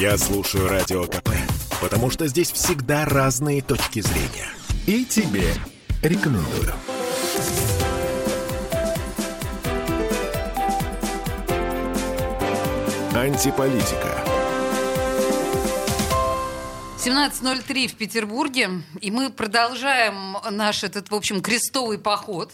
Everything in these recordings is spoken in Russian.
Я слушаю Радио КП, потому что здесь всегда разные точки зрения. И тебе рекомендую. Антиполитика. 17.03 в Петербурге, и мы продолжаем наш этот, в общем, крестовый поход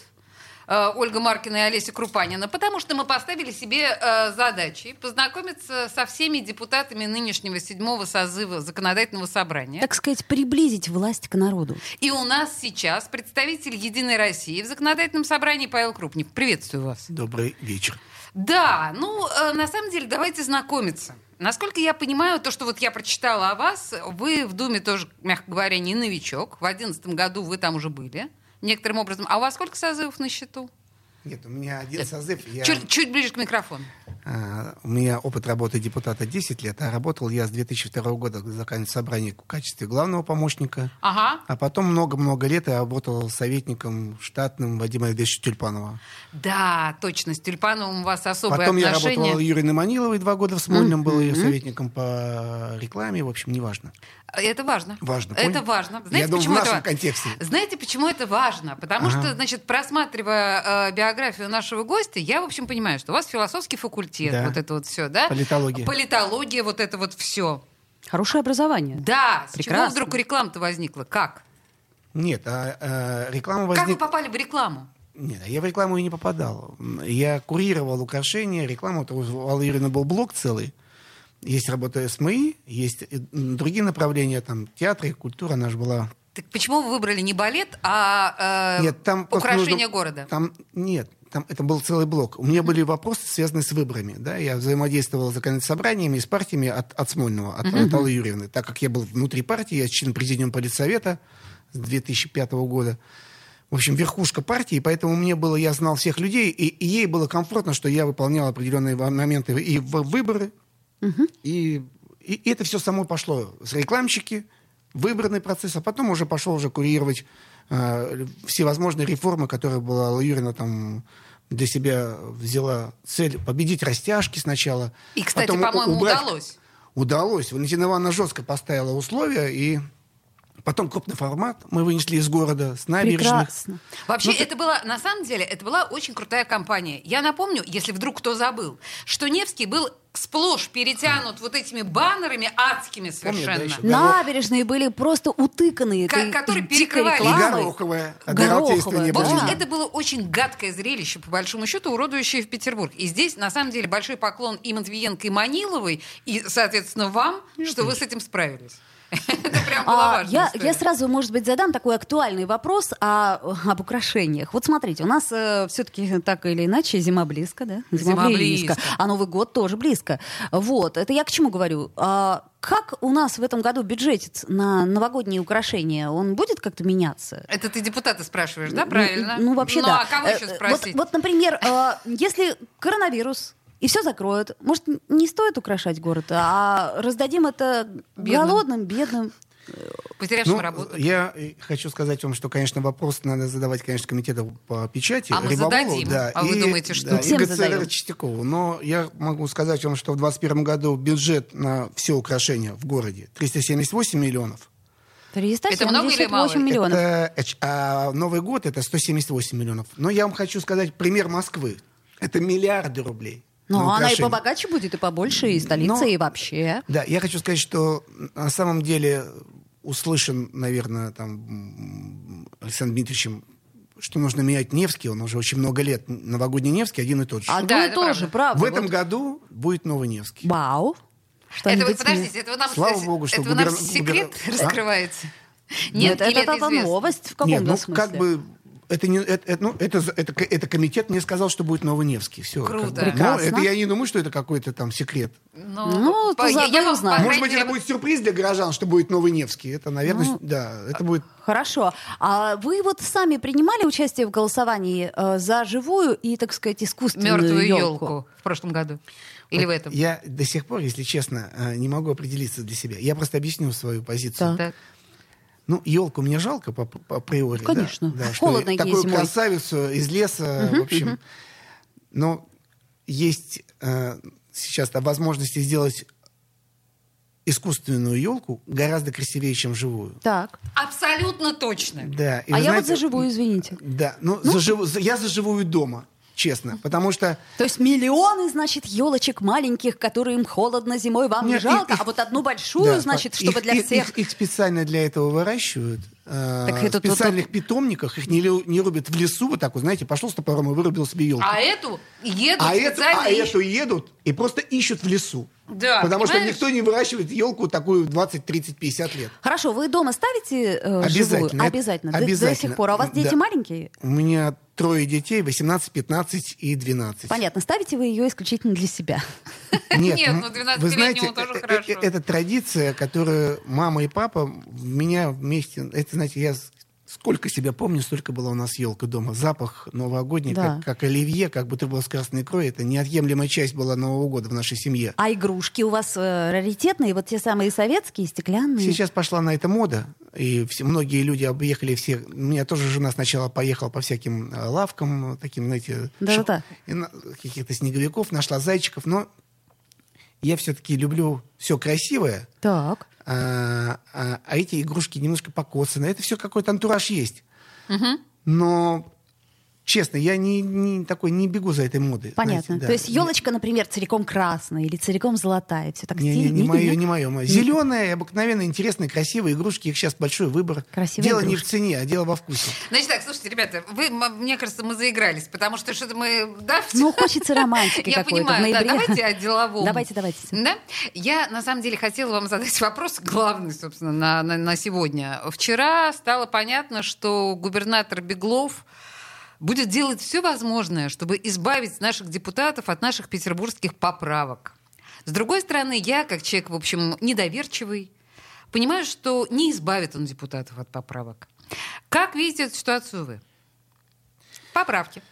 Ольга Маркина и Олеся Крупанина, потому что мы поставили себе э, задачи познакомиться со всеми депутатами нынешнего седьмого созыва законодательного собрания. Так сказать, приблизить власть к народу. И у нас сейчас представитель Единой России в законодательном собрании Павел Крупник. Приветствую вас. Добрый вечер. Да, ну, э, на самом деле, давайте знакомиться. Насколько я понимаю, то, что вот я прочитала о вас, вы в Думе тоже, мягко говоря, не новичок. В 2011 году вы там уже были некоторым образом. А у вас сколько созывов на счету? Нет, у меня один созыв. Я... Чуть, чуть ближе к микрофону. А, у меня опыт работы депутата 10 лет, а работал я с 2002 года в законодательном собрании в качестве главного помощника. Ага. А потом много-много лет я работал советником штатным Вадима Ильича Тюльпанова. Да, точно, с Тюльпановым у вас особое Потом отношение. я работал Юриной Маниловой два года в Смольном, Мгм. был ее советником по рекламе, в общем, неважно. Это важно. Важно, Это понял? важно. Я Знаете, думаю, в почему нашем это... контексте. Знаете, почему это важно? Потому Ага. что, значит, просматривая э, биографию нашего гостя, я, в общем, понимаю, что у вас философский факультет, Да. вот это вот все, да? Политология. Политология, вот это вот все. Хорошее образование. Да, с чего Прекрасно. вдруг реклама-то возникла? Как? Нет, а, а, реклама Как вы возникла... попали в рекламу? Нет, я в рекламу и не попадал. Я курировал украшения, рекламу. У Аллы Юрьевны был блок целый. Есть работа СМИ, есть и другие направления, там, театры, культура, она же была... Так почему вы выбрали не балет, а э, Нет, там украшение нужно- города? Там, нет, там это был целый блок. У меня были вопросы, связанные с выборами. Да? Я взаимодействовал с законодательными собраниями и с партиями от, от Смольного, от, от Аллы Юрьевны. Так как я был внутри партии, я член президиума политсовета с 2005 года. В общем, верхушка партии, поэтому мне было, я знал всех людей, и, и ей было комфортно, что я выполнял определенные моменты и в выборы, и, и это все само пошло. С рекламщики, выборный процесс, а потом уже пошел уже курировать всевозможные реформы, которые была Юрьевна там для себя взяла цель победить растяжки сначала. И, кстати, по-моему, убрать- удалось. Удалось. Валентина Ивановна жестко поставила условия, и потом крупный формат мы вынесли из города, с набережных. Прекрасно. Вообще, Ну, ты- это была, на самом деле, это была очень крутая кампания. Я напомню, если вдруг кто забыл, что Невский был сплошь перетянут вот этими баннерами адскими совершенно. да, еще? Набережные были просто утыканы этой которые перекрывали. И. Гороховая. Гороховая, Адмиралтейство не В общем. Да. это было очень гадкое зрелище, по большому счету, уродующее в Петербург. И здесь, на самом деле, большой поклон и Матвиенко, и Маниловой, и, соответственно, вам, что вы с этим справились. Это прям была А, я, сразу, может быть, задам такой актуальный вопрос о, об украшениях. Вот смотрите, у нас все-таки так или иначе зима близко, да? Зима близко. А Новый год тоже близко. Вот, это я к чему говорю? А, как у нас в этом году бюджетец на новогодние украшения? Он будет как-то меняться? Это ты депутата спрашиваешь, да, правильно? Ну, вообще, ну, да. а кого Э, еще э, спросить? Вот, вот, например, э, если коронавирус и все закроют, может, не стоит украшать город, а раздадим это Бедным. голодным, бедным. Потерявшим Ну, работу. я э, хочу сказать вам, что, конечно, вопрос надо задавать, конечно, комитету по печати. А мы Рябоволу, зададим. да, А вы и, думаете, что? да, Всем и ГЦР. Чистякову. Но я могу сказать вам, что в 2021 году бюджет на все украшения в городе 378 миллионов. 378 Это много или мало? миллионов. Это, э, а Новый год это 178 миллионов. Но я вам хочу сказать пример Москвы. Это миллиарды рублей. Ну, на она и побогаче будет, и побольше, и столица, Но- и вообще. Да, я хочу сказать, что на самом деле услышан, наверное, там м, Александром Дмитриевичем, что нужно менять Невский, он уже очень много лет, новогодний Невский один и тот же. А Да, вы это тоже, правда. В этом вот- году будет новый Невский. Вау. Это вы, подождите, это вы нам, Слава богу, что это вы нам губерна- секрет губерна- раскрываете? Ну, Нет, это, или это, это известно? новость в каком-то Нет, ну смысле. как бы это не это, это, ну, это, это, это комитет мне сказал, что будет новый Невский. Все. Круто. Но Прекрасно. это я не думаю, что это какой-то там секрет. Ну, Ну, по- я, я по Может быть, это будет сюрприз для горожан, что будет новый Невский. Это, наверное, Ну, да, это будет Хорошо. А вы вот сами принимали участие в голосовании э, за живую и, так сказать, искусственную мертвую елку? елку в прошлом году. Или в этом? Я до сих пор, если честно, э, не могу определиться для себя. Я просто объясню свою позицию. Так. Ну, елку мне жалко по, по априори. да. Конечно. Да, что Холодно ей Такую зимой. красавицу из леса, в общем. Но есть э, сейчас да, возможности сделать искусственную елку гораздо красивее, чем живую. Так. Абсолютно точно. Да. и а я вот знаете, за живую, извините. Да, ну, за живу- за- я за живую дома, честно, потому что То есть миллионы, значит, елочек маленьких, которым им холодно зимой, вам не Нет, жалко, их- а вот одну большую, Да, значит, их- чтобы для их, всех. Их, их специально для этого выращивают. э, Так в это тот- специальных питомниках. Их не, не рубят в лесу, вот так вот, знаете, пошел с топором и вырубил себе елку. А эту едут А, эту, специально а ищут. эту едут и просто ищут в лесу. Да, Потому что понимаешь? никто не выращивает елку такую 20, 30, 50 лет. Хорошо, вы дома ставите э, Обязательно. живую? Это- Обязательно. До- До, обязательно. сих пор. А у вас дети Да. маленькие? У меня трое детей, 18, 15 и 12. Понятно. Ставите вы ее исключительно для себя. Нет, Нет, ну, вы 12-летнему знаете, тоже э, э, хорошо. э, это традиция, которую мама и папа в меня вместе... Это, знаете, я сколько себя помню, столько была у нас елка дома. Запах новогодний, Да. как, как оливье, как бутерброд с красной икрой. Это неотъемлемая часть была Нового года в нашей семье. А игрушки у вас э, раритетные? Вот те самые советские, стеклянные? Сейчас пошла на это мода, и все, многие люди объехали все. У меня тоже жена сначала поехала по всяким э, лавкам, таким, знаете, Да-да-да. ш- и на- каких-то снеговиков, нашла зайчиков, но я все-таки люблю все красивое, Так. а, а- а эти игрушки немножко покоцаны. Это все какой-то антураж есть. Но честно, я не, не такой не бегу за этой модой. Понятно. знаете, да. То есть елочка, например, целиком красная или целиком золотая. Все так Не, не, стильно? не Нет, мое, нет? не мое. Зеленые, обыкновенные, интересные, красивые игрушки. Их сейчас большой выбор. Красивые дело не в игрушки. цене, а дело во вкусе. Значит так, слушайте, ребята, вы, мне кажется, мы заигрались, потому что что-то мы... Да, Ну, хочется романтики Я понимаю, да, давайте о деловом. Давайте, давайте. Да? Я, на самом деле, хотела вам задать вопрос, главный, собственно, на, на, на сегодня. Вчера стало понятно, что губернатор Беглов будет делать все возможное, чтобы избавить наших депутатов от наших петербургских поправок. С другой стороны, я, как человек, в общем, недоверчивый, понимаю, что не избавит он депутатов от поправок. Как видите эту ситуацию вы? Поправки.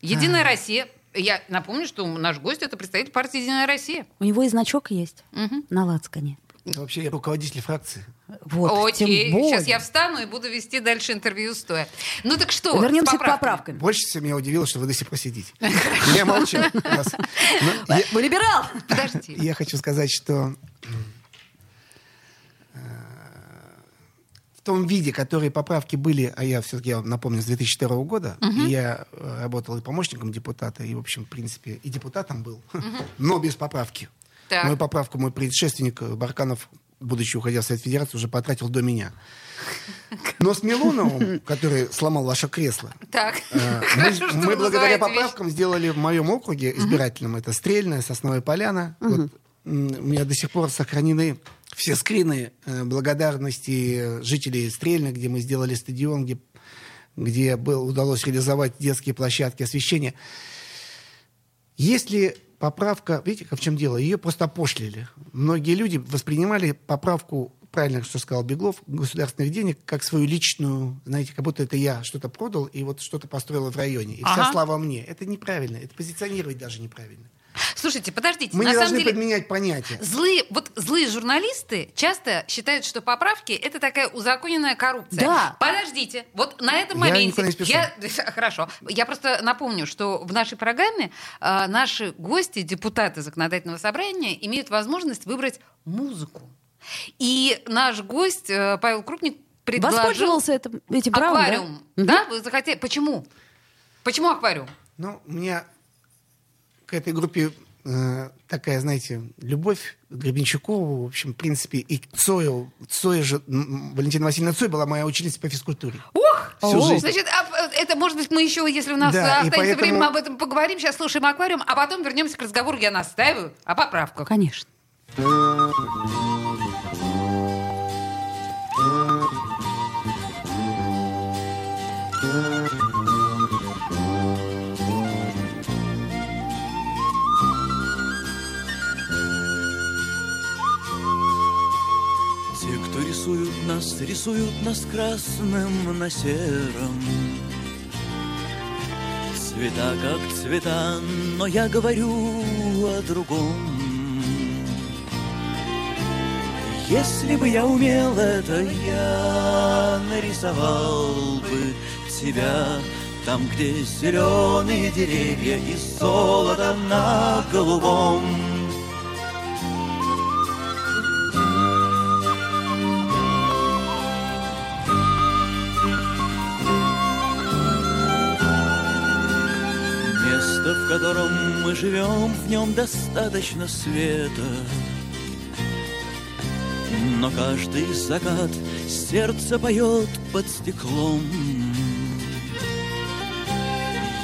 Единая Россия. Я напомню, что наш гость это представитель партии Единая Россия. У него и значок есть Мгм. на лацкане. Вообще я руководитель фракции. Вот, тем Окей, более. сейчас я встану и буду вести дальше интервью стоя. Ну так что? Вернемся с к поправкам. Больше всего меня удивило, что вы до сих пор сидите. Я молчу. Я- Вы либерал! Подожди. Я хочу сказать, что э, в том виде, которые поправки были, а я все-таки я напомню, с 2002 года, я э, работал и помощником депутата, и, в общем, в принципе, и депутатом был, но без поправки. Так. Мою поправку мой предшественник Барканов, будучи уходя в Совет Федерации, уже потратил до меня. Но с Милоновым, который сломал ваше кресло, Так. Э, Хорошо, Мы, что мы благодаря поправкам сделали в моем округе избирательном. Это Стрельная, Сосновая Поляна. Вот, м, у меня до сих пор сохранены все скрины э, благодарности жителей Стрельны, где мы сделали стадион, где, где был, удалось реализовать детские площадки, освещение. Если поправка, видите, как в чем дело, ее просто опошлили. Многие люди воспринимали поправку, правильно, что сказал Беглов, государственных денег, как свою личную, знаете, как будто это я что-то продал и вот что-то построил в районе. И Ага. вся слава мне. Это неправильно, это позиционировать даже неправильно. Слушайте, подождите. Мы на не самом должны деле, подменять понятия. Злые, вот злые журналисты часто считают, что поправки это такая узаконенная коррупция. Да. Подождите, вот на этом Я моменте. не спешу. я- Хорошо. Я просто напомню, что в нашей программе а, наши гости, депутаты законодательного собрания, имеют возможность выбрать музыку. И наш гость э, Павел Крупник предложил Воспользовался этим, этим правом, да? аквариум. Да? Вы захотели? Почему? Почему аквариум? Ну, у меня к этой группе э, такая, знаете, любовь к Гребенщикову, в общем, в принципе, и к Цою. Цоя же, Валентина Васильевна Цой была моя ученица по физкультуре. Ух! Всю О. жизнь. Значит, а, это, может быть, мы еще, если у нас Да, и останется поэтому- время, мы об этом поговорим. Сейчас слушаем аквариум, а потом вернемся к разговору, я настаиваю, о поправках. Конечно. Нас, рисуют нас красным на сером. Цвета как цвета, но я говорю о другом. Если бы я умел это, я нарисовал бы тебя там, где зеленые деревья и золото на голубом. Котором мы живем, в нем достаточно света. Но каждый закат сердце поет под стеклом.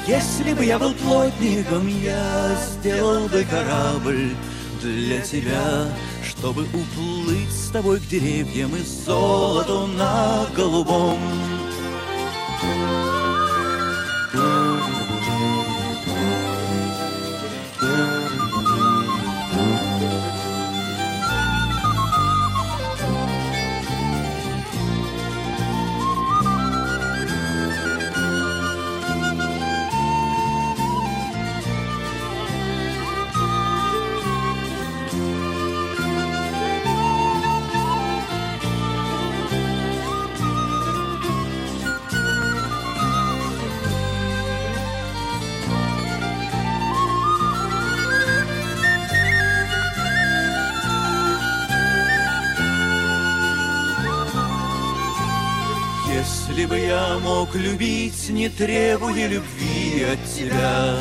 Если бы я был плотником, я сделал бы корабль для тебя, чтобы уплыть с тобой к деревьям и золоту на голубом. Я мог любить, не требуя любви от тебя.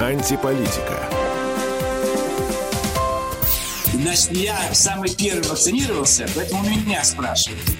Антиполитика. Значит, я самый первый вакцинировался, поэтому меня спрашивают.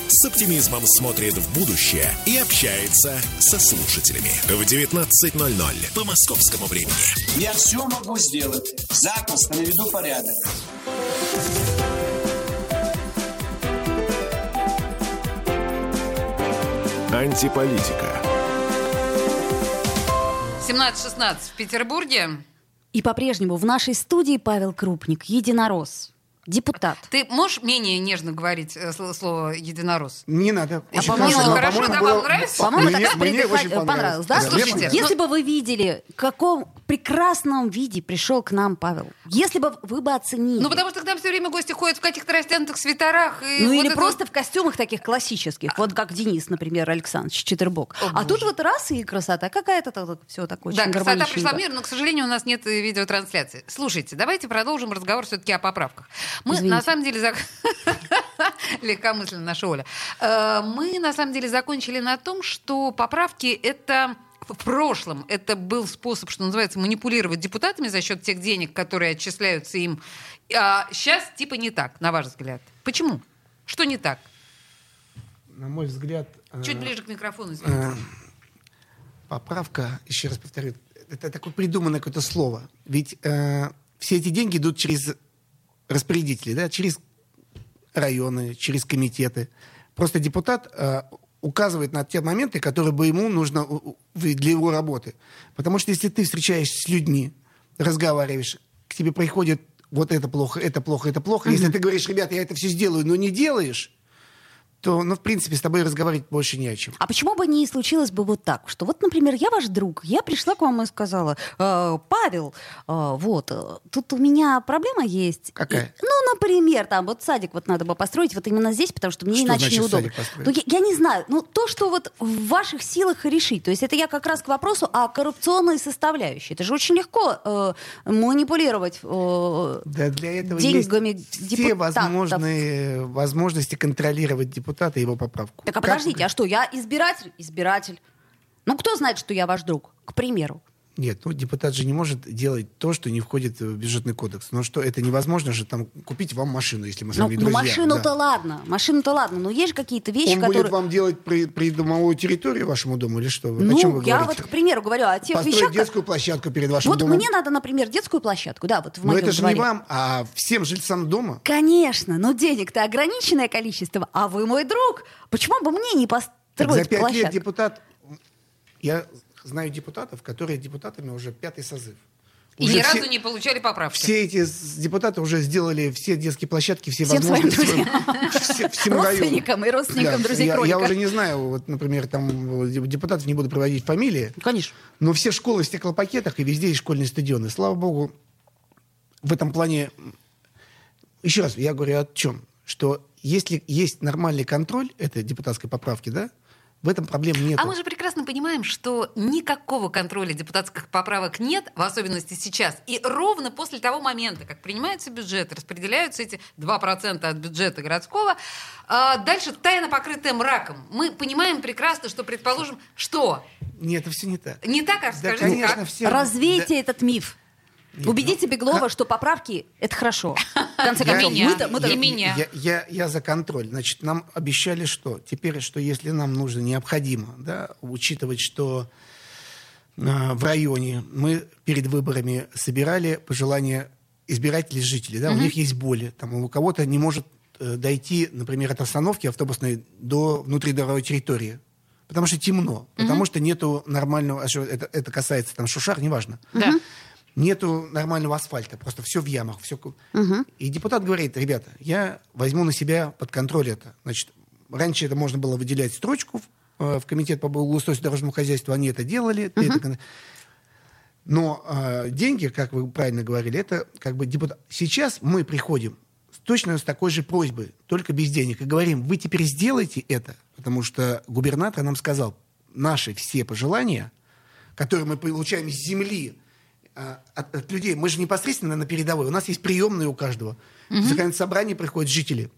с оптимизмом смотрит в будущее и общается со слушателями. В 19.00 по московскому времени. Я все могу сделать. Запросто наведу порядок. Антиполитика. 17-16 в Петербурге. И по-прежнему в нашей студии Павел Крупник, единорос, депутат. Ты можешь менее нежно говорить э, сл- слово «единорос»? Не надо. А, но, хорошо, по-моему, да, вам было- нравится? По-моему, Мне- так мне очень понравилось, да? Да, мне Слушайте, понравилось. Если бы вы видели, каком прекрасном виде пришел к нам Павел, если бы вы бы оценили, Ну, потому что к нам все время гости ходят в каких-то растянутых свитерах. И ну вот или это просто в костюмах таких классических, вот как Денис, например, Александрович Четербок. О, а тут боже. вот раз и красота какая-то, все такое Да, красота пришла в мир, но, к сожалению, у нас нет э, видеотрансляции. Слушайте, давайте продолжим разговор все-таки о поправках. Мы, Извините. на самом деле, зак- легкомысленно наша Оля. Э, Мы, на самом деле, закончили на том, что поправки — это в прошлом это был способ, что называется, манипулировать депутатами за счет тех денег, которые отчисляются им. А сейчас типа не так, на ваш взгляд. Почему? Что не так? На мой взгляд... э, Чуть ближе к микрофону. извините. э, Поправка, еще раз повторю, это такое придуманное какое-то слово. Ведь э, все эти деньги идут через распорядителей, да, через районы, через комитеты. Просто депутат э, указывает на те моменты, которые бы ему нужно для его работы. Потому что если ты встречаешься с людьми, разговариваешь, к тебе приходит вот это плохо, это плохо, это плохо. Если ты говоришь, ребята, я это все сделаю, но не делаешь, то, ну, в принципе, с тобой разговаривать больше не о чем. А почему бы не случилось бы вот так, что вот, например, я ваш друг, я пришла к вам и сказала, «Э, Павел, э, вот, э, тут у меня проблема есть. Какая? И- ну, например, там вот садик вот надо бы построить вот именно здесь, потому что мне Что иначе значит неудобно. садик? Ну, я, я не знаю, ну, то, что вот в ваших силах решить, то есть это я как раз к вопросу о коррупционной составляющей. Это же очень легко э, манипулировать э, Да для этого деньгами есть все депутатов. возможные возможности контролировать депутата его поправку. Так а подождите, а что, я избиратель? Избиратель. Ну, кто знает, что я ваш друг, к примеру? Нет, ну депутат же не может делать то, что не входит в бюджетный кодекс. Ну что, это невозможно же там купить вам машину, если мы с Ну, вами ну, друзья. машину-то да. ладно, машину-то ладно, но есть же какие-то вещи, Он которые... будет вам делать при, придомовую территорию вашему дому или что? Вы- о Ну, чем вы я говорите? вот, к примеру, говорю о тех Построить вещах... детскую площадку перед вашим Вот домом. мне надо, например, детскую площадку, да, вот в Но моем это же дворе. не вам, а всем жильцам дома. Конечно, но денег-то ограниченное количество, а вы мой друг. Почему бы мне не Так построить за пять лет площадку? депутат... Я знаю депутатов, которые депутатами уже пятый созыв. И Уже ни все- разу не получали поправки. Все эти депутаты уже сделали все детские площадки, все Всем своим возможности все- району. Родственникам и родственникам Да, друзей я, кролика. я уже не знаю, вот, например, там э, депутатов не буду приводить фамилии, Конечно. но все школы в стеклопакетах и везде есть школьные стадионы. Слава богу, в этом плане... Еще раз, я говорю о чем? Что если есть нормальный контроль этой депутатской поправки, да, в этом проблем нет. А мы же прекрасно понимаем, что никакого контроля депутатских поправок нет, в особенности сейчас. И ровно после того момента, как принимается бюджет, распределяются эти 2% от бюджета городского, а дальше тайно покрытая мраком. Мы понимаем прекрасно, что, предположим, что? Нет, это все не так. Не так, а Да, скажите, конечно, как? все... Развейте этот миф. Убедите ну, Беглова, как- что поправки — это хорошо. Конце Я- концов, меня, мы-то... мы-то- и меня. Я, я, я за контроль. Значит, нам обещали что? Теперь, что если нам нужно, необходимо, да, учитывать, что э, в районе мы перед выборами собирали пожелания избирателей, жителей, да, у них есть боли, там у кого-то не может э, дойти, например, от остановки автобусной до внутридоровой территории, потому что темно, потому что нету нормального, а это, это касается там шушар, неважно. Да. Нету нормального асфальта, просто все в ямах. Все... И депутат говорит, ребята, я возьму на себя под контроль это. Значит, раньше это можно было выделять строчку в, э, в комитет по благоустройству дорожному хозяйству, они это делали. ты это Но э, деньги, как вы правильно говорили, это как бы депутат. Сейчас мы приходим точно с такой же просьбой, только без денег, и говорим, вы теперь сделайте это, потому что губернатор нам сказал, наши все пожелания, которые мы получаем с земли, от, от людей, мы же непосредственно на передовой, у нас есть приемные у каждого. В законодательное собрание приходят жители,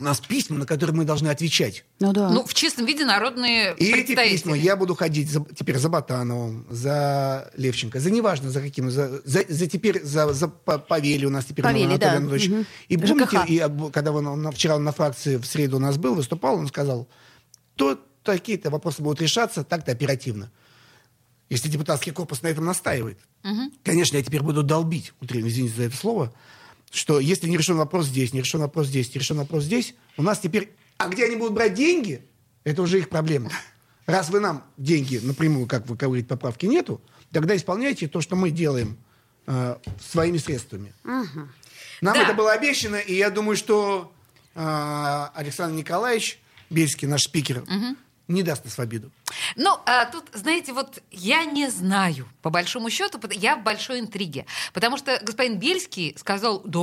у нас письма, на которые мы должны отвечать. Ну да. Ну, в чистом виде народные И эти письма я буду ходить за- теперь за Батановым, за Левченко, за неважно за каким, за, за- за теперь за, за Па- Павелий у нас теперь Павелий, Анатолий да. Анатольевич. Мгм. И помните, ЖКХ. и когда он, он вчера на фракции в среду у нас был, выступал, он сказал, то такие-то вопросы будут решаться так-то оперативно. Если депутатский корпус на этом настаивает. Конечно, я теперь буду долбить, утрирую, извините за это слово, что если не решен вопрос здесь, не решен вопрос здесь, не решен вопрос здесь, у нас теперь... А где они будут брать деньги, это уже их проблема. Раз вы нам деньги напрямую, как вы говорите, поправки нету, тогда исполняйте то, что мы делаем э, своими средствами. Нам Да. это было обещано, и я думаю, что э, Александр Николаевич Бельский, наш спикер, не даст нас в обиду. Ну, а тут, знаете, вот я не знаю, по большому счету, я в большой интриге. Потому что господин Бельский сказал, да,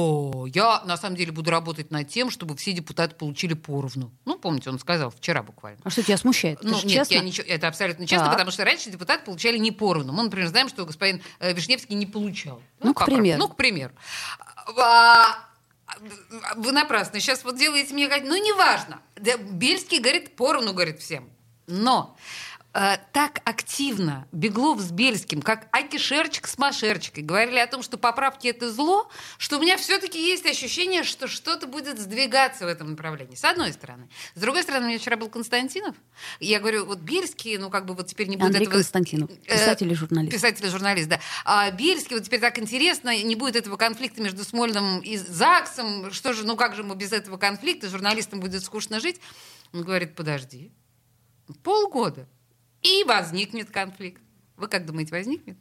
я на самом деле буду работать над тем, чтобы все депутаты получили поровну. Ну, помните, он сказал вчера буквально. А что тебя смущает? Это Ну, же нет, честно. я ничего, это абсолютно честно, Так. потому что раньше депутаты получали не поровну. Мы, например, знаем, что господин э, Вишневский не получал. Ну, к поправку. примеру. Ну, к примеру. Вы напрасно сейчас вот делаете мне... Ну, неважно. Бельский говорит, поровну, говорит всем. Но э, так активно Беглов с Бельским, как Акишерчик с Машерчикой, говорили о том, что поправки это зло, что у меня все-таки есть ощущение, что что-то будет сдвигаться в этом направлении. С одной стороны. С другой стороны, у меня вчера был Константинов. Я говорю, вот Бельский, ну как бы вот теперь не будет Андрей этого... Константинов, Э, писатель и журналист. Писатель и журналист, да. А Бельский, вот теперь так интересно, не будет этого конфликта между Смольным и ЗАГСом. Что же, ну как же мы без этого конфликта? Журналистам будет скучно жить. Он говорит, подожди, полгода, и возникнет конфликт. Вы как думаете, возникнет?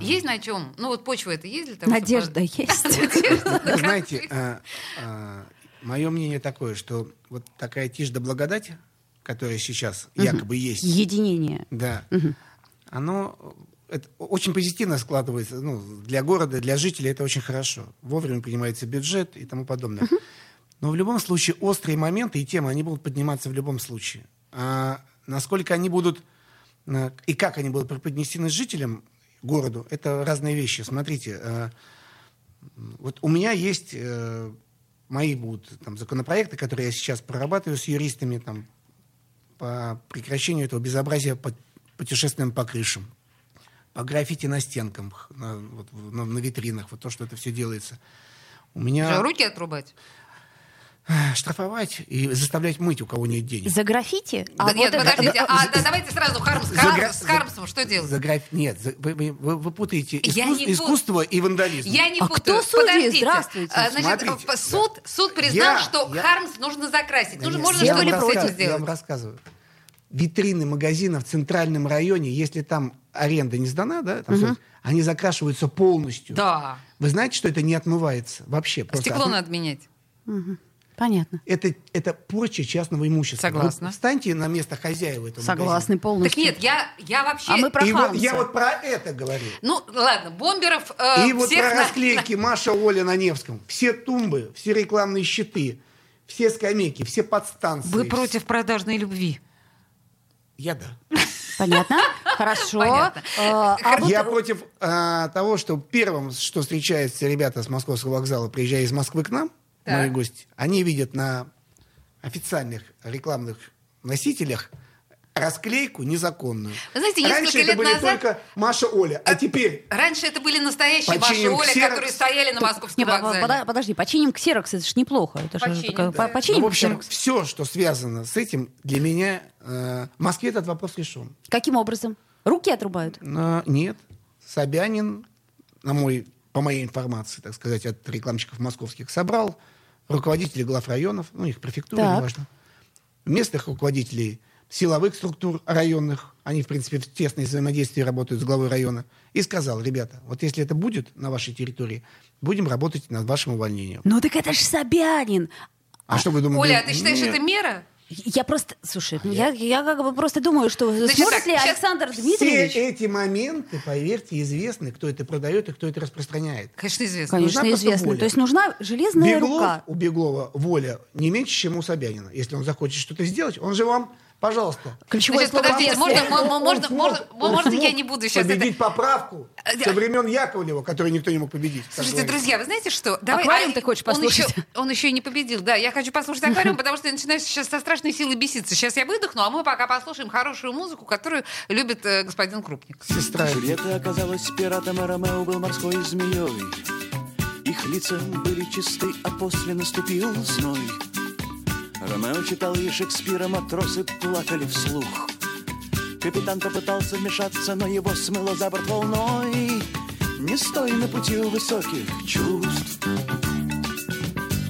Есть на чем? Ну вот почва это есть для того, Надежда чтобы... есть. Вы знаете, мое мнение такое, что вот такая тишь да благодать, которая сейчас якобы есть, Единение. да, оно это очень позитивно складывается ну, для города, для жителей это очень хорошо. Вовремя принимается бюджет и тому подобное. Но в любом случае острые моменты и темы, они будут подниматься в любом случае. А насколько они будут э, и как они будут преподнесены жителям городу, это разные вещи. Смотрите, э, вот у меня есть э, мои будут там законопроекты, которые я сейчас прорабатываю с юристами там по прекращению этого безобразия по путешествиям по крышам, по граффити на стенках, на, вот, на- на витринах, вот то, что это все делается. У меня руки отрубать? штрафовать и заставлять мыть, у кого нет денег. За граффити? Да А нет, вот это- подождите, да, а, за- да, давайте сразу Хармс, За Хармс- гра- с Хармсом что делать? За граф... Нет, за- вы, вы- вы- вы путаете искус- пут- искусство и вандализм. Я не А путаю. кто судьи? Подождите. Здравствуйте. А, Значит, Смотрите, суд, суд признал, Я- что я- Хармс нужно закрасить. Да Нужно, нет, можно были с против. этим Я вам сделать. рассказываю. Витрины магазинов в центральном районе, если там аренда не сдана, да, там собственно, они закрашиваются полностью. Да. Вы знаете, что это не отмывается вообще? Просто Стекло отм- надо менять. Понятно. это, это порча частного имущества. Согласна. Вот встаньте на место хозяева этого Согласны Так полностью. нет, я, я вообще... А мы про магазина. И вот я вот про это говорю. Ну, ладно, бомберов э, И вот про на- расклейки Маша Оля на Невском. Все тумбы, все рекламные щиты, все скамейки, все подстанции. Вы против продажной любви. Я да. Понятно? Хорошо. Понятно. Э, а вот- Я против а, того, что первым, что встречаются ребята с московского вокзала, приезжая из Москвы к нам, Так. мои гости, они видят на официальных рекламных носителях расклейку незаконную. Вы знаете, Раньше это были назад- только Маша Оля, а теперь Раньше это были настоящие Починим Оля, ксерокс. которые стояли на московском Не, по- вокзале. пода- подожди, починим ксерокс, это же неплохо. Это же Починим, такое- да. по- починим Ну, в общем, ксерокс. все, что связано с этим, для меня э, в Москве этот вопрос решен. Каким образом? Руки отрубают? Но нет. Собянин, на мой, по моей информации, так сказать, от рекламщиков московских, собрал руководителей глав районов, ну, их префектуры, Так. неважно, местных руководителей силовых структур районных, они, в принципе, в тесной взаимодействии работают с главой района, и сказал, ребята, вот если это будет на вашей территории, будем работать над вашим увольнением. Ну так это ж Собянин. А, что вы думаете? Оля, а ты считаешь, Нет. это мера? Я просто, слушай, ну, я, я как бы просто думаю, что Значит сможет так, ли Александр Все Дмитриевич... эти моменты, поверьте, известны, кто это продает и кто это распространяет. Конечно, известно. Конечно, нужна известно. воля. То есть нужна железная Беглов, рука. у Беглова воля не меньше, чем у Собянина. Если он захочет что-то сделать, он же вам, пожалуйста. Ключевое Значит, слово подождите, «если». можно, Он- мо- мо- он можно, можно, он можно я не буду сейчас победить это... поправку Э, со времен Яковлева, которую никто не мог победить. Слушайте, друзья, вы знаете что? Аквариум а, ты хочешь он послушать? еще, он еще и не победил. Да, я хочу послушать аквариум, потому что я начинаю сейчас со страшной силой беситься. Сейчас я выдохну, а мы пока послушаем хорошую музыку, которую любит э, господин Крупник. Сестра. Джульетта оказалась пиратом, а Ромео был морской змеей. Их лица были чисты, а после наступил зной. Ромео читал ей Шекспира, матросы плакали вслух. Капитан попытался вмешаться, но его смыло за борт волной. Не стой на пути у высоких чувств.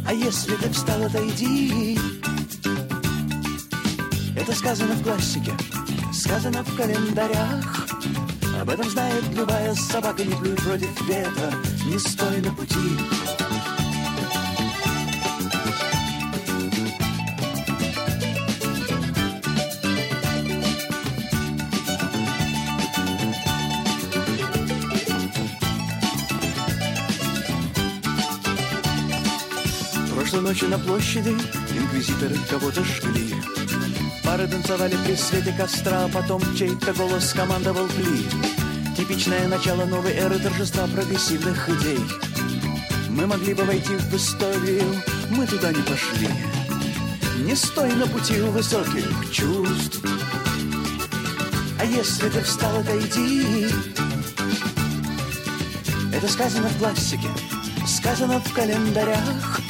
А если ты встал, отойди. Это сказано в классике, сказано в календарях. Об этом знает любая собака, не плюй против ветра, не стой на пути. Ночью на площади инквизиторы кого-то жгли. Пары танцевали при свете костра, а потом чей-то голос командовал пли. Типичное начало новой эры торжества прогрессивных идей. Мы могли бы войти в историю, мы туда не пошли. Не стой на пути у высоких чувств. А если ты встал, отойди. Это сказано в классике, сказано в календарях.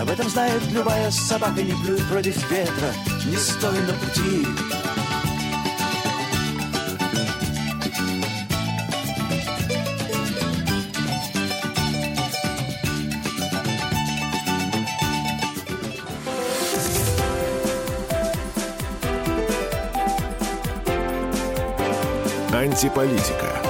Об этом знает любая собака, не плюй против ветра, не стой на пути. Антиполитика.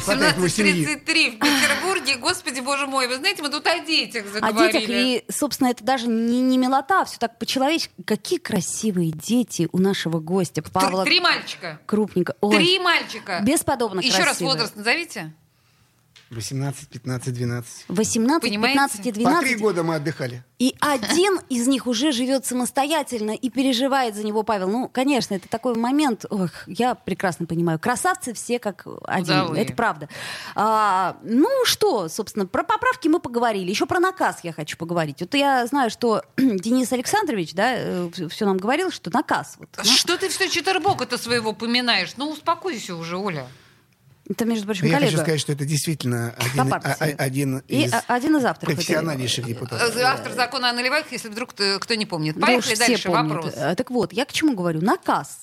Не хватает семьи. 17.33 в Петербурге. Господи, боже мой, вы знаете, мы тут о детях О заговорили. детях, и, собственно, это даже не, не милота, все так по-человечески. Какие красивые дети у нашего гостя, Павла Три мальчика. Крупника. Ой, Три мальчика. Бесподобно Еще раз красивые. возраст назовите. 18, 15, 12. 18, Понимаете? 15 и По три 12. года мы отдыхали. И один из них уже живет самостоятельно и переживает за него Павел. Ну, конечно, это такой момент, ох, я прекрасно понимаю. Красавцы все как один, Удалые. это правда. А, ну что, собственно, про поправки мы поговорили. Еще про наказ я хочу поговорить. Вот я знаю, что Денис Александрович, да, все нам говорил, что наказ. Вот, ну, Что ты все Четербока-то своего поминаешь? Ну, успокойся уже, Оля. Это, между прочим, Но я коллега. хочу сказать, что это действительно один, а- а- один И из а- один из авторов. профессиональнейших Э, депутатов. Автор закона о наливайках, если вдруг кто, не помнит. Да Поехали все дальше. помнят. Вопрос. Э, Так вот, я к чему говорю? Наказ.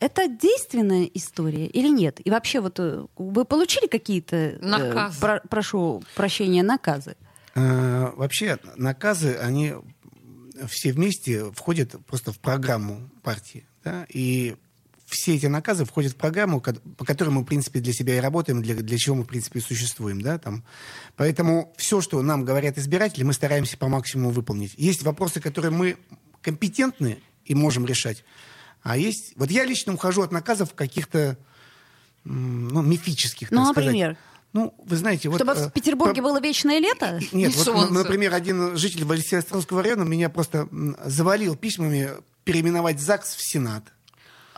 Это действенная история или нет? И вообще, вот э, вы получили какие-то, э, про- прошу прощения, наказы? Э, Вообще наказы, они все вместе входят просто в программу партии. да, И все эти наказы входят в программу, по которой мы, в принципе, для себя и работаем, для, для чего мы, в принципе, и существуем. Да, там. Поэтому все, что нам говорят избиратели, мы стараемся по максимуму выполнить. Есть вопросы, которые мы компетентны и можем решать. А есть... Вот я лично ухожу от наказов каких-то ну, мифических, Ну, сказать. например? Ну, вы знаете, вот... Чтобы э, в Петербурге по- было вечное лето? нет, И вот, солнце. например, один житель Валисиостровского района меня просто завалил письмами переименовать ЗАГС в Сенат.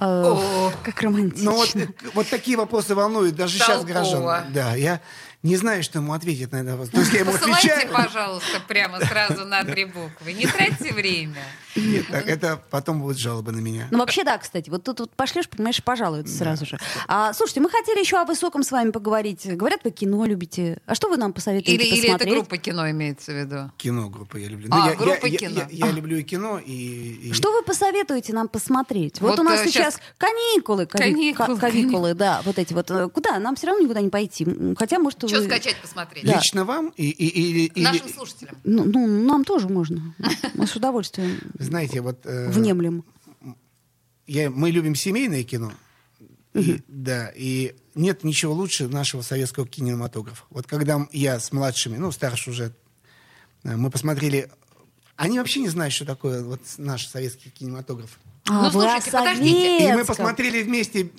О. Как романтично. Но вот, вот такие вопросы волнуют даже сейчас Толково. граждан. Да, я не знаю, что ему ответить на этот вопрос. То есть я ему Посылайте, отвечаю. пожалуйста, прямо сразу на три буквы. Не тратьте время. Нет, так это потом будут жалобы на меня. Ну, вообще, да, кстати. Вот тут вот пошлешь, понимаешь, пожалуются сразу же. А, слушайте, мы хотели еще о высоком с вами поговорить. Говорят, вы кино любите. А что вы нам посоветуете Или, или это посмотреть? группа кино имеется в виду? Кино группа я люблю. А, Ну, я, группа я, я- кино. Я, я люблю и кино, и... и- Что вы посоветуете нам посмотреть? Вот, Вот, у нас э, сейчас щас- каникулы, Каникулы, ка- ковикулы, да, вот эти вот. Э, Куда? Нам все равно никуда не пойти. Хотя, может, Что вы... скачать, посмотреть? Да. Лично вам и, и- или- или- Нашим слушателям. Ну, ну, нам тоже можно. Мы с удовольствием Знаете, вот... э, внемлем. я, мы любим семейное кино. И, да, и нет ничего лучше нашего советского кинематографа. Вот когда я с младшими, ну, старше уже, э, мы посмотрели... Они вообще не знают, что такое вот наш советский кинематограф. А, Ну, слушайте, подождите. И мы посмотрели вместе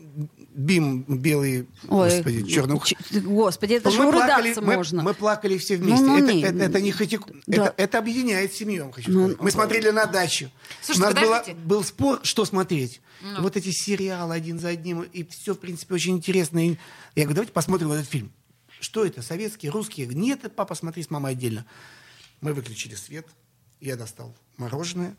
«Бим» белый, Ой, господи, черный... ч- Господи, это же мы, плакали, мы, можно. мы плакали все вместе. Ну, ну, это, не. это, это не хоть и- Да. это, это объединяет семью, хочу Ну, сказать. Мы смотрели на дачу. Слушайте, У нас была- был спор, что смотреть. Ну. Вот эти сериалы один за одним, и все, в принципе, очень интересно. И я говорю, давайте посмотрим вот этот фильм. Что это, советский, русский? Нет, папа, смотри с мамой отдельно. Мы выключили свет, я достал мороженое,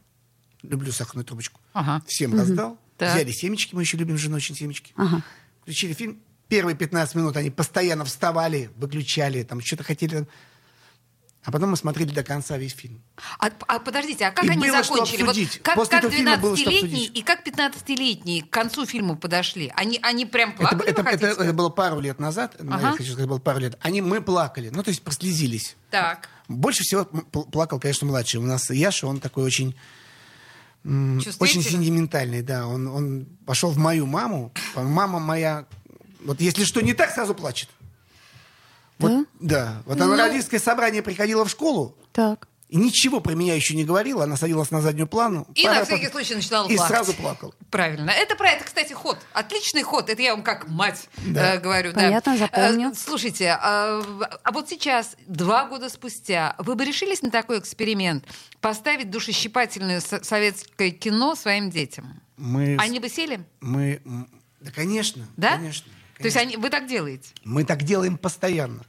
люблю сахарную трубочку, Ага. всем раздал. Так. Взяли семечки, мы еще любим с женой очень семечки. Ага. Включили фильм. Первые 15 минут они постоянно вставали, выключали, там что-то хотели. там. А потом мы смотрели до конца весь фильм. А, а подождите, а как И они было закончили? Вот как, После как этого фильма было что 12-летние обсудить. и как 15-летние к концу фильма подошли? Они, они прям Это, плакали, это, хотите это- сказать? это было пару лет назад, ну, Ага. я хочу сказать, было пару лет. Они, мы плакали, ну, то есть прослезились. Так, Больше всего плакал, конечно, младший. У нас Яша, он такой очень, очень сентиментальный, да. Он, он пошел в мою маму. Мама моя, вот если что не так, сразу плачет. Вот, да. Вот Ну. она на родительское собрание приходила в школу, Так. И ничего про меня еще не говорила. Она садилась на заднюю плану. И пара на всякий пот- случай начинала И плакать. сразу плакал. правильно. Это про это, кстати, ход. Отличный ход. Это я вам как мать Да. э, говорю. да. Понятно, запомню. Э, слушайте, а, а вот сейчас, два года спустя, вы бы решились на такой эксперимент? Поставить душещипательное со- советское кино своим детям? Мы, Они бы сели? мы, да, конечно, Да? конечно. То есть конечно. они, вы так делаете? Мы так делаем постоянно.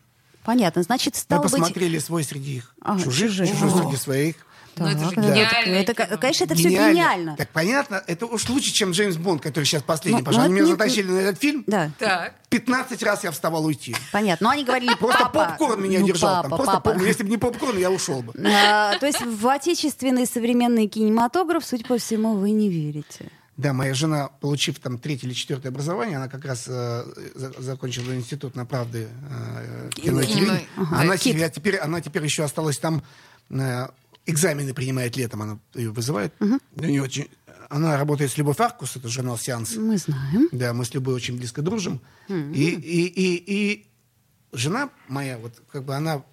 Понятно. Значит, Мы стало быть... посмотрели свой среди их, А, чужих, чужих. чужой среди своих. Ну, это же Так, гениальное это, конечно, это все Гениально. гениально. Так понятно, это уж лучше, чем Джеймс Бонд, который сейчас последний Ну, пошел. ну, Они меня не- затащили на этот фильм. Да, Так. 15 раз я вставал уйти. понятно. Но они говорили, Просто папа. попкорн меня ну, держал. Папа, там. Просто папа. попкорн. Если бы не попкорн, я ушел бы. А, то есть в отечественный современный кинематограф, судя по всему, вы не верите. Да, моя жена, получив там третье или четвертое образование, она как раз э, за- закончила институт на правды э, кино и телевидения. ага. Она, себя теперь, она теперь еще осталась там, э, экзамены принимает летом, она ее вызывает. У нее очень- она работает с Любовь Аркус, это журнал «Сеанс». Мы знаем. Да, мы с Любой очень близко дружим. И, и, и, и жена моя, вот как бы она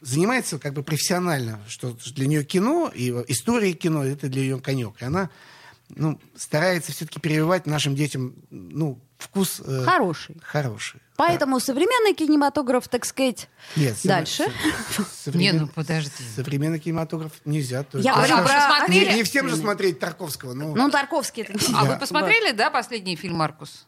занимается как бы профессионально, что для нее кино и история кино это для нее конек. И она ну, старается все-таки прививать нашим детям ну, вкус э, Хороший. хороший. Поэтому современный кинематограф, так сказать, Нет, дальше. сов- Не, современ- ну подожди. Современный кинематограф нельзя. только- Я А говорю уже про... посмотрели? не, не всем же смотреть Тарковского. Ну, Ну, Тарковский. это- А Да. вы посмотрели, да, последний фильм «Маркус»?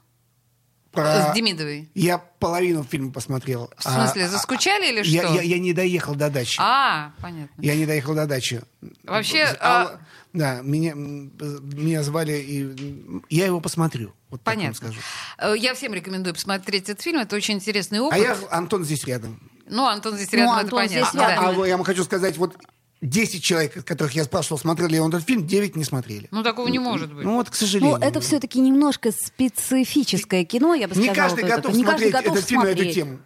про- С Демидовой? Я половину фильма посмотрел. В смысле, заскучали или я, что? я, я не доехал до дачи. А, понятно. Я не доехал до дачи. Вообще, а- Да, меня, меня звали, и я его посмотрю. Вот Понятно. скажу. Э, Я всем рекомендую посмотреть этот фильм. Это очень интересный опыт. А я, Антон здесь рядом. Ну, Антон здесь Ну, рядом, Антон это понятно. здесь рядом. А, а я вам хочу сказать, вот 10 человек, которых я спрашивал, смотрели ли он этот фильм, 9 не смотрели. Ну, такого не может быть. Ну вот, к Ну, сожалению. это все-таки немножко специфическое кино, я бы Не сказала. каждый вот это. готов Не смотреть каждый готов этот фильм на эту смотреть. тему.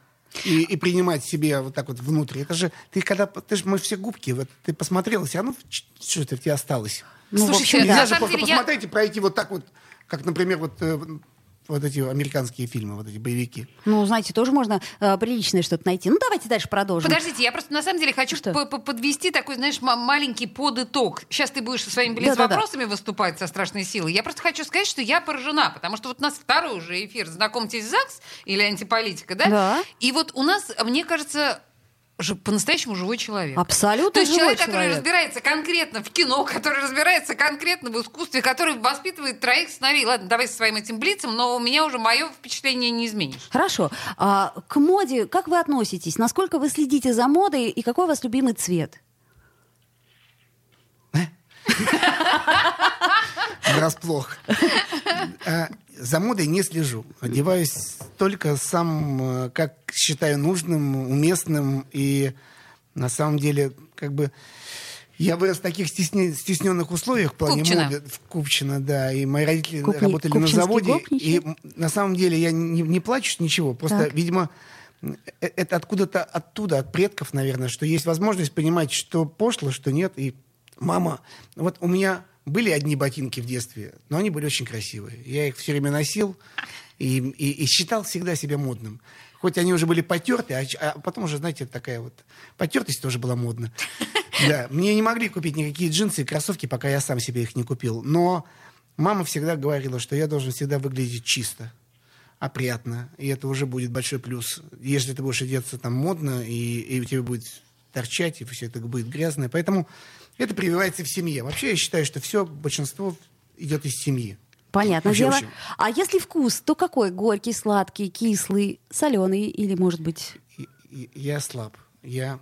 И, и принимать себе вот так вот внутрь. Это же, ты когда, ты же, мы все губки, вот ты посмотрел, все равно ч- что это в тебе осталось. Ну, в Слушайте, общем, на Нельзя же просто я- посмотреть и пройти вот так вот, как, например, вот, э, вот эти американские фильмы, вот эти боевики. Ну, знаете, тоже можно э, приличное что-то найти. Ну, давайте дальше продолжим. Подождите, я просто на самом деле хочу Что? по- по- подвести такой, знаешь, ма- маленький подытог. Сейчас ты будешь со своими Да-да-да. вопросами выступать со страшной силой. Я просто хочу сказать, что я поражена, потому что вот у нас второй уже эфир «Знакомьтесь, ЗАГС» или «Антиполитика», да? Да. И вот у нас, мне кажется, же по-настоящему живой человек. Абсолютно То есть живой человек, который человек. разбирается конкретно в кино, который разбирается конкретно в искусстве, который воспитывает троих сыновей. Ладно, давай со своим этим блицем, но у меня уже мое впечатление не изменишь. Хорошо. А, к моде как вы относитесь? Насколько вы следите за модой и какой у вас любимый цвет? Врасплох. А, За модой не слежу. Одеваюсь только сам, э, как считаю нужным, уместным. И на самом деле, как бы... Я вырос в таких стесне- стесненных условиях в плане Купчино. моды. В Купчино, да. И мои родители Купни- работали на заводе. гопничий? И на самом деле я не, не плачу ничего. Просто, Так. видимо, э, это откуда-то оттуда, от предков, наверное, что есть возможность понимать, что пошло, что нет. И мама... Вот у меня были одни ботинки в детстве, но они были очень красивые. Я их все время носил и, и- и считал всегда себя модным. Хоть они уже были потерты, а, а потом уже, знаете, такая вот потертость тоже была модна. Да, мне не могли купить никакие джинсы и кроссовки, пока я сам себе их не купил. Но мама всегда говорила, что я должен всегда выглядеть чисто, опрятно. И это уже будет большой плюс. Если ты будешь одеться там модно, и, и у тебя будет торчать, и все это будет грязное. Поэтому это прививается в семье. Вообще я считаю, что все, большинство идет из семьи. Понятное Вообще дело. очень. А если вкус, то какой? Горький, сладкий, кислый, соленый или, может быть, Я слаб. Я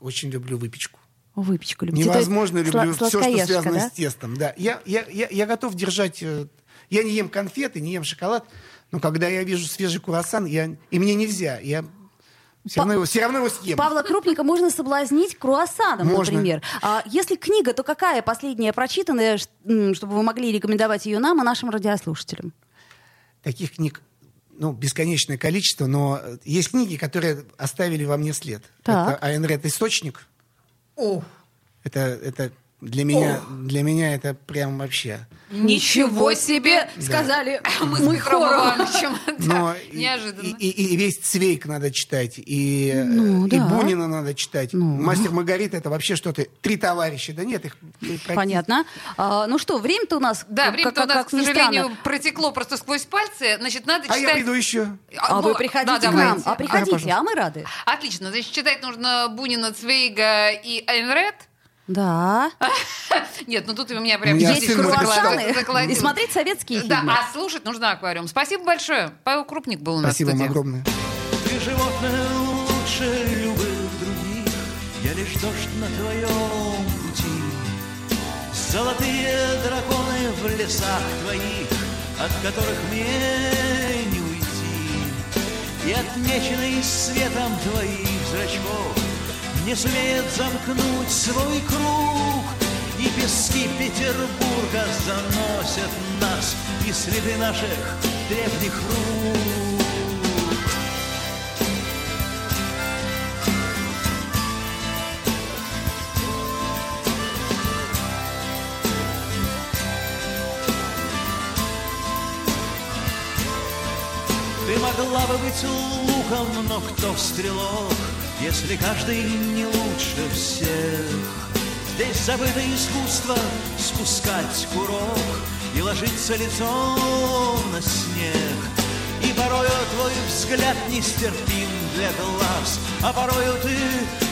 очень люблю выпечку. выпечку любите? То есть Невозможно сла- люблю все, что связано да? с тестом. Да. Я, я, я, я готов держать... э, Я не ем конфеты, не ем шоколад, но когда я вижу свежий круассан, я, и мне нельзя, я все равно, его, все равно его съем. Павла Крупника можно соблазнить круассаном, Можно. например. А если книга, то какая последняя прочитанная, чтобы вы могли рекомендовать ее нам и нашим радиослушателям? Таких книг ну, бесконечное количество, но есть книги, которые оставили во мне след. Так. Это Айн Рэд «Источник». Это, это для меня, для меня это прям вообще... Ничего себе! Сказали Мы с Петром хором. Ивановичем. Но Да, и- Неожиданно. И, и- и весь Цвейк надо читать, и, э, Ну, и да. Бунина надо читать. Мастер Маргарита это вообще что-то. Три товарища. Да нет, их Понятно. А, ну что, время-то у нас, Да, время-то у нас, как к ни сожалению, странно. протекло просто сквозь пальцы. Значит, надо А я читать... приду еще. А ну, вы приходите да, к нам, а приходите, пожалуйста. а мы рады. Отлично. Значит, читать нужно Бунина, Цвейга и Айнред. Да. Нет, ну тут у меня прям У меня Есть круассаны и смотреть советские Да, фильмы. а слушать нужно аквариум. Спасибо большое. Павел Крупник был у нас Спасибо вам огромное. Ты животное лучше любых других Я лишь дождь на твоем пути Золотые драконы в лесах твоих От которых мне не уйти И отмеченный светом твоих зрачков Не сумеет замкнуть свой круг И пески Петербурга заносят нас И следы наших древних рук. Ты могла бы быть луком, но кто стрелок, Если каждый не лучше всех? Здесь забыто искусство спускать курок И ложиться лицом на снег. И порою твой взгляд нестерпим для глаз, А порою ты,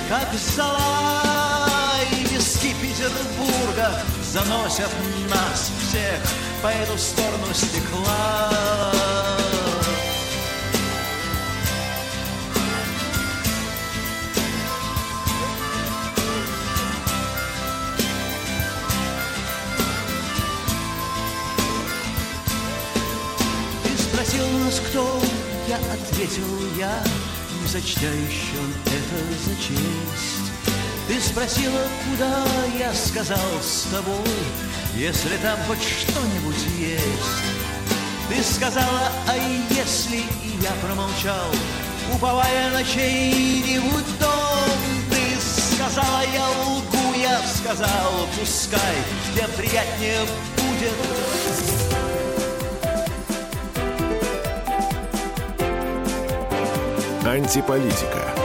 как зола, И пески Петербурга заносят нас всех По эту сторону стекла. Нас кто? Я ответил я, не сочтя еще это за честь. Ты спросила, куда, я сказал с тобой, если там хоть что-нибудь есть. Ты сказала, а если и я промолчал, уповая на чей-нибудь дом, ты сказала, я лгу, я сказал, пускай, тебе приятнее будет. Антиполитика.